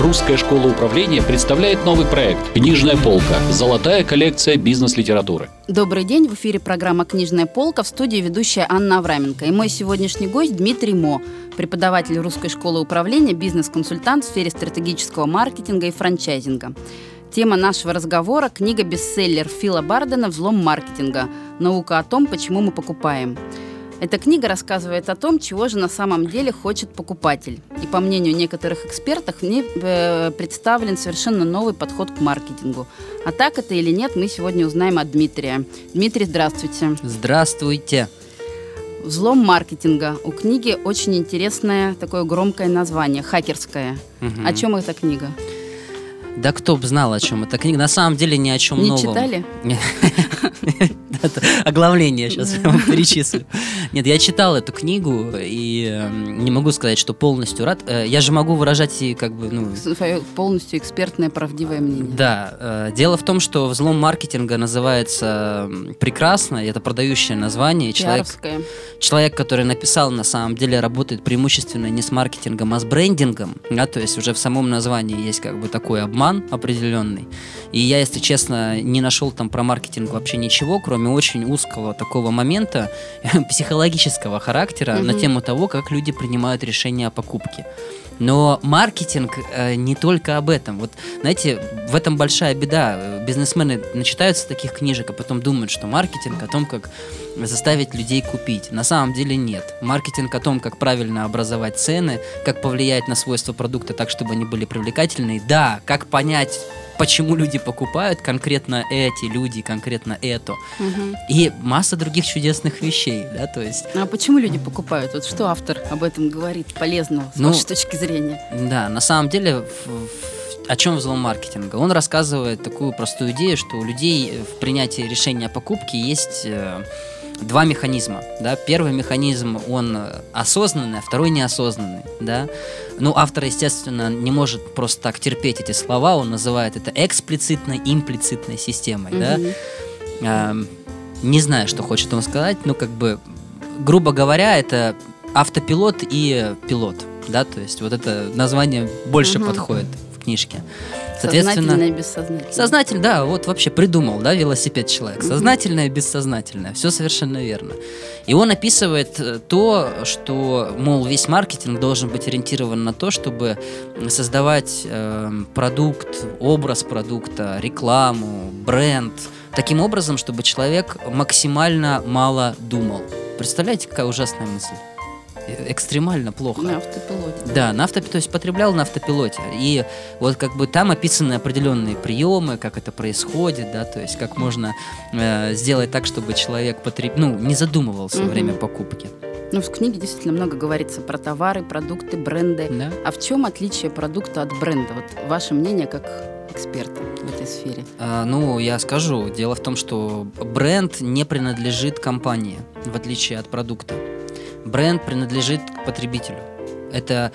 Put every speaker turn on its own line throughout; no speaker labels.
Русская школа управления представляет новый проект «Книжная полка. Золотая коллекция бизнес-литературы».
Добрый день, в эфире программа «Книжная полка» в студии ведущая Анна Авраменко. И мой сегодняшний гость Дмитрий Мо, преподаватель Русской школы управления, бизнес-консультант в сфере стратегического маркетинга и франчайзинга. Тема нашего разговора – книга-бестселлер Фила Бардена «Взлом маркетинга. Наука о том, почему мы покупаем». Эта книга рассказывает о том, чего же на самом деле хочет покупатель. И по мнению некоторых экспертов, в ней э, представлен совершенно новый подход к маркетингу. А так это или нет, мы сегодня узнаем от Дмитрия. Дмитрий, здравствуйте.
Здравствуйте.
«Взлом маркетинга». У книги очень интересное такое громкое название, хакерское. Угу. О чем эта книга?
Да кто бы знал, о чем эта книга. На самом деле ни о чем
Не
новом.
читали?
Оглавление сейчас перечислю. Нет, я читал эту книгу и эм, не могу сказать, что полностью рад. Э, я же могу выражать и как бы, ну...
Свое полностью экспертное, правдивое мнение.
Да. Э, дело в том, что взлом маркетинга называется прекрасно, это продающее название.
Человек,
человек, который написал, на самом деле работает преимущественно не с маркетингом, а с брендингом. Да, то есть уже в самом названии есть как бы такой обман определенный. И я, если честно, не нашел там про маркетинг вообще ничего, кроме очень узкого такого момента психологического характера mm-hmm. на тему того, как люди принимают решения о покупке. Но маркетинг э, не только об этом. Вот, знаете, в этом большая беда. Бизнесмены начитаются таких книжек, а потом думают, что маркетинг о том, как заставить людей купить. На самом деле нет. Маркетинг о том, как правильно образовать цены, как повлиять на свойства продукта так, чтобы они были привлекательны. Да, как понять почему люди покупают конкретно эти люди, конкретно это. Угу. И масса других чудесных вещей, да, то есть...
А почему люди покупают? Вот что автор об этом говорит полезного с ну, вашей точки зрения?
Да, на самом деле о чем взлом маркетинга? Он рассказывает такую простую идею, что у людей в принятии решения о покупке есть э, два механизма. Да? Первый механизм, он осознанный, а второй неосознанный. Да? Ну, автор, естественно, не может просто так терпеть эти слова, он называет это эксплицитной, имплицитной системой. Mm-hmm. Да? Э, не знаю, что хочет он сказать, но как бы, грубо говоря, это автопилот и пилот. Да? То есть вот это название больше mm-hmm. подходит книжке.
Сознательное и бессознательное.
Сознательно, да, вот вообще придумал, да, велосипед человек. Сознательное и бессознательное. Все совершенно верно. И он описывает э, то, что, мол, весь маркетинг должен быть ориентирован на то, чтобы создавать э, продукт, образ продукта, рекламу, бренд, таким образом, чтобы человек максимально мало думал. Представляете, какая ужасная мысль? Экстремально плохо.
На автопилоте.
Да, на автопилоте, то есть потреблял на автопилоте. И вот как бы там описаны определенные приемы, как это происходит, да, то есть как можно э, сделать так, чтобы человек потреб... ну, не задумывался угу. во время покупки.
Ну, в книге действительно много говорится про товары, продукты, бренды. Да? А в чем отличие продукта от бренда? Вот ваше мнение как эксперта в этой сфере?
А, ну, я скажу. Дело в том, что бренд не принадлежит компании, в отличие от продукта бренд принадлежит к потребителю. Это,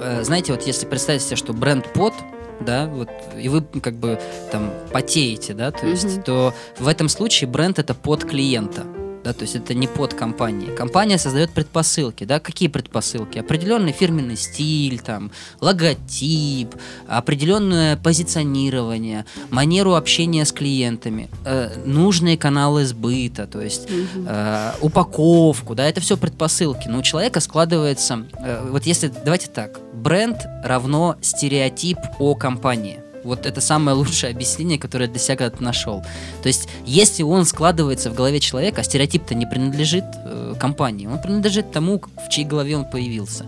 э, знаете, вот если представить себе, что бренд под, да, вот, и вы как бы там потеете, да, то есть, mm-hmm. то в этом случае бренд это под клиента да, то есть это не под компанией. Компания создает предпосылки, да, какие предпосылки? Определенный фирменный стиль, там, логотип, определенное позиционирование, манеру общения с клиентами, э, нужные каналы сбыта, то есть э, упаковку, да, это все предпосылки. Но у человека складывается, э, вот если, давайте так, бренд равно стереотип о компании. Вот это самое лучшее объяснение, которое для себя когда-то нашел. То есть, если он складывается в голове человека, а стереотип-то не принадлежит э, компании, он принадлежит тому, в чьей голове он появился.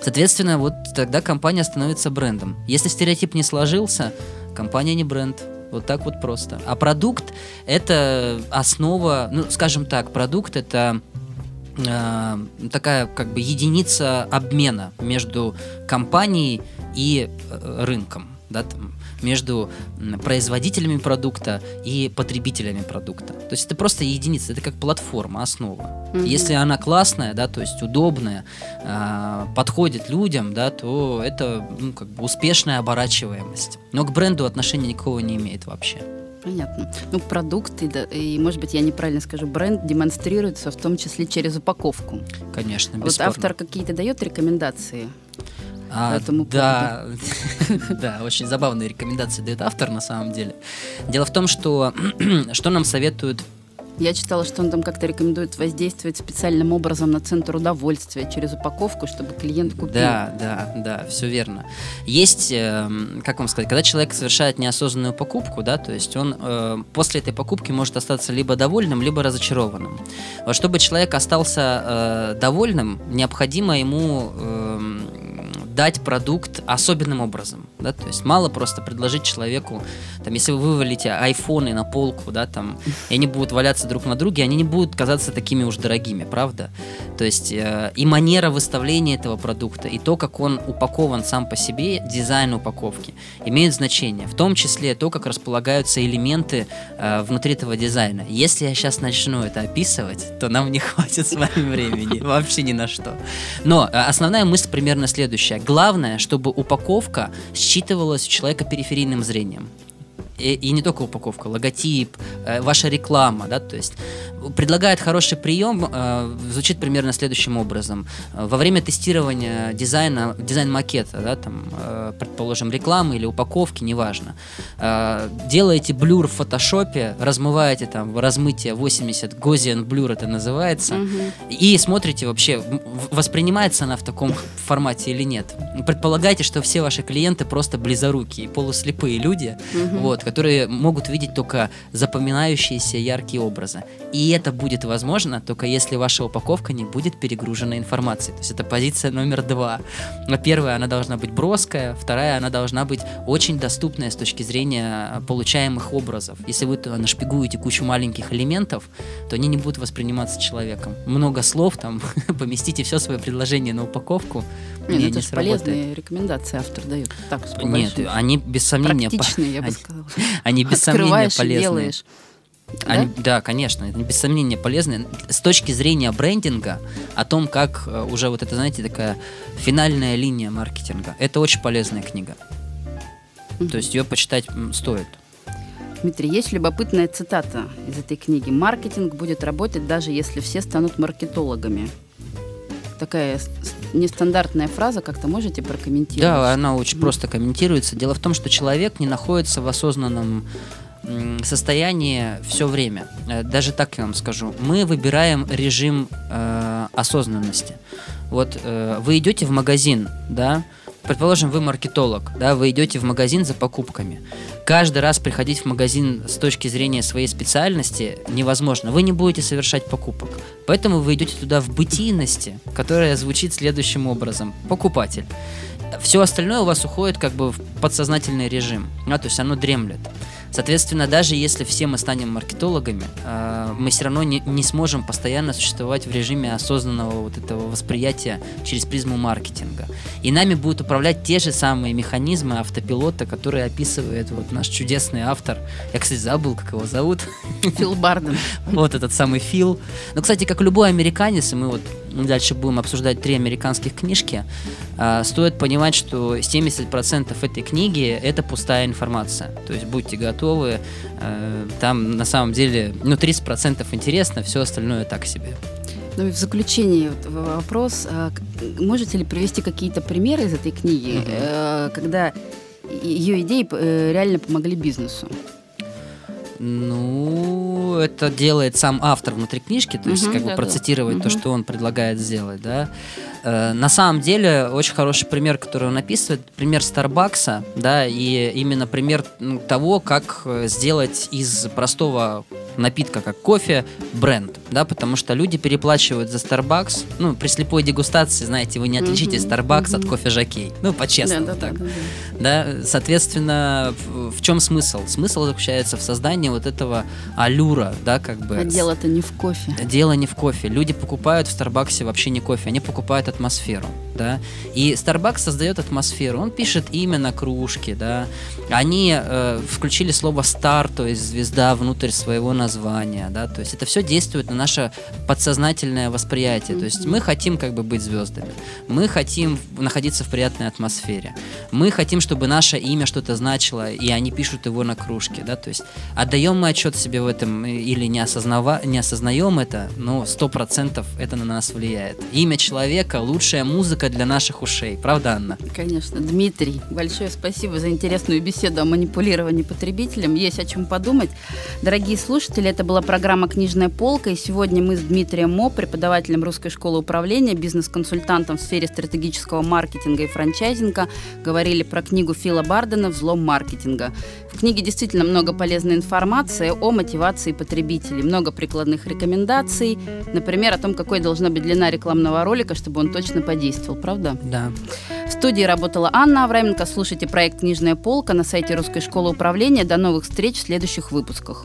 Соответственно, вот тогда компания становится брендом. Если стереотип не сложился, компания не бренд. Вот так вот просто. А продукт это основа, ну, скажем так, продукт это э, такая как бы единица обмена между компанией и э, рынком да, там, между производителями продукта и потребителями продукта. То есть это просто единица, это как платформа, основа. Mm-hmm. Если она классная, да, то есть удобная, э, подходит людям, да, то это ну, как бы успешная оборачиваемость. Но к бренду отношения никакого не имеет вообще.
Понятно. Ну, продукт и, и, может быть, я неправильно скажу, бренд демонстрируется в том числе через упаковку.
Конечно,
бесспорно. Вот автор какие-то дает рекомендации А, этому
да, да, очень забавные рекомендации дает автор на самом деле. Дело в том, что что нам советуют
я читала, что он там как-то рекомендует воздействовать специальным образом на центр удовольствия через упаковку, чтобы клиент купил.
Да, да, да, все верно. Есть, э, как вам сказать, когда человек совершает неосознанную покупку, да, то есть он э, после этой покупки может остаться либо довольным, либо разочарованным. Вот чтобы человек остался э, довольным, необходимо ему э, дать продукт особенным образом, да, то есть мало просто предложить человеку, там, если вы вывалите айфоны на полку, да, там, и они будут валяться друг на друге, они не будут казаться такими уж дорогими, правда? То есть э, и манера выставления этого продукта, и то, как он упакован сам по себе, дизайн упаковки, имеют значение, в том числе то, как располагаются элементы э, внутри этого дизайна. Если я сейчас начну это описывать, то нам не хватит с вами времени, вообще ни на что. Но э, основная мысль примерно следующая Главное, чтобы упаковка считывалась у человека периферийным зрением. И, и не только упаковка, логотип, э, ваша реклама, да, то есть предлагает хороший прием, э, звучит примерно следующим образом. Во время тестирования дизайна, дизайн-макета, да, там, э, предположим, рекламы или упаковки, неважно, э, делаете blur в фотошопе, размываете там размытие 80, Gaussian blur это называется, угу. и смотрите вообще, воспринимается она в таком формате или нет. Предполагайте, что все ваши клиенты просто близорукие, полуслепые люди, угу. вот, которые могут видеть только запоминающиеся яркие образы. И это будет возможно только если ваша упаковка не будет перегружена информацией. То есть это позиция номер два. Первая, она должна быть броская, вторая, она должна быть очень доступная с точки зрения получаемых образов. Если вы нашпигуете кучу маленьких элементов, то они не будут восприниматься человеком. Много слов, там, поместите все свое предложение на упаковку,
нет, не, это не же полезные рекомендации автор дает. Так,
Нет, они без сомнения...
Практичные, я бы сказала.
Они без сомнения полезные.
делаешь.
Они, да? да, конечно, это без сомнения полезно. С точки зрения брендинга, о том, как э, уже вот это, знаете, такая финальная линия маркетинга, это очень полезная книга. Mm-hmm. То есть ее почитать стоит.
Дмитрий, есть любопытная цитата из этой книги. «Маркетинг будет работать, даже если все станут маркетологами». Такая нестандартная фраза, как-то можете прокомментировать?
Да, она очень mm-hmm. просто комментируется. Дело в том, что человек не находится в осознанном состояние все время. Э, даже так я вам скажу. Мы выбираем режим э, осознанности. Вот э, вы идете в магазин, да, предположим, вы маркетолог, да, вы идете в магазин за покупками. Каждый раз приходить в магазин с точки зрения своей специальности невозможно. Вы не будете совершать покупок. Поэтому вы идете туда в бытийности, которая звучит следующим образом. Покупатель. Все остальное у вас уходит как бы в подсознательный режим. Да, то есть оно дремлет. Соответственно, даже если все мы станем маркетологами, э, мы все равно не, не сможем постоянно существовать в режиме осознанного вот этого восприятия через призму маркетинга. И нами будут управлять те же самые механизмы автопилота, которые описывает вот наш чудесный автор. Я, кстати, забыл, как его зовут.
Фил Барден.
Вот этот самый Фил. Но, кстати, как любой американец, и мы вот дальше будем обсуждать три американских книжки, э, стоит понимать, что 70% этой книги — это пустая информация. То есть будьте готовы. Э, там на самом деле ну, 30% интересно, все остальное так себе.
Ну и в заключение вопрос. А, можете ли привести какие-то примеры из этой книги, угу. когда ее идеи э, реально помогли бизнесу?
Ну, это делает сам автор внутри книжки, то есть как бы процитировать то, что он предлагает сделать, да. Э, на самом деле, очень хороший пример, который он описывает, пример Старбакса, да, и именно пример ну, того, как э, сделать из простого напитка, как кофе, бренд, да, потому что люди переплачивают за Starbucks, ну, при слепой дегустации, знаете, вы не отличите Starbucks mm-hmm. от кофе Жакей, ну, по-честному да, да, так, да, да. да, соответственно, в, чем смысл? Смысл заключается в создании вот этого аллюра, да, как бы.
А дело-то не в кофе.
Дело не в кофе. Люди покупают в Старбаксе вообще не кофе, они покупают атмосферу, да, и Starbucks создает атмосферу, он пишет имя на кружке, да, они э, включили слово star, то есть звезда внутрь своего названия, названия, да, то есть это все действует на наше подсознательное восприятие, то есть мы хотим как бы быть звездами, мы хотим находиться в приятной атмосфере, мы хотим, чтобы наше имя что-то значило, и они пишут его на кружке, да, то есть отдаем мы отчет себе в этом или не, осознава, не осознаем это, но сто процентов это на нас влияет. Имя человека – лучшая музыка для наших ушей, правда, Анна?
Конечно. Дмитрий, большое спасибо за интересную беседу о манипулировании потребителем. Есть о чем подумать. Дорогие слушатели, это была программа «Книжная полка», и сегодня мы с Дмитрием Мо, преподавателем Русской школы управления, бизнес-консультантом в сфере стратегического маркетинга и франчайзинга, говорили про книгу Фила Бардена «Взлом маркетинга». В книге действительно много полезной информации о мотивации потребителей, много прикладных рекомендаций, например, о том, какой должна быть длина рекламного ролика, чтобы он точно подействовал, правда?
Да.
В студии работала Анна Авраменко. Слушайте проект «Книжная полка» на сайте Русской школы управления. До новых встреч в следующих выпусках.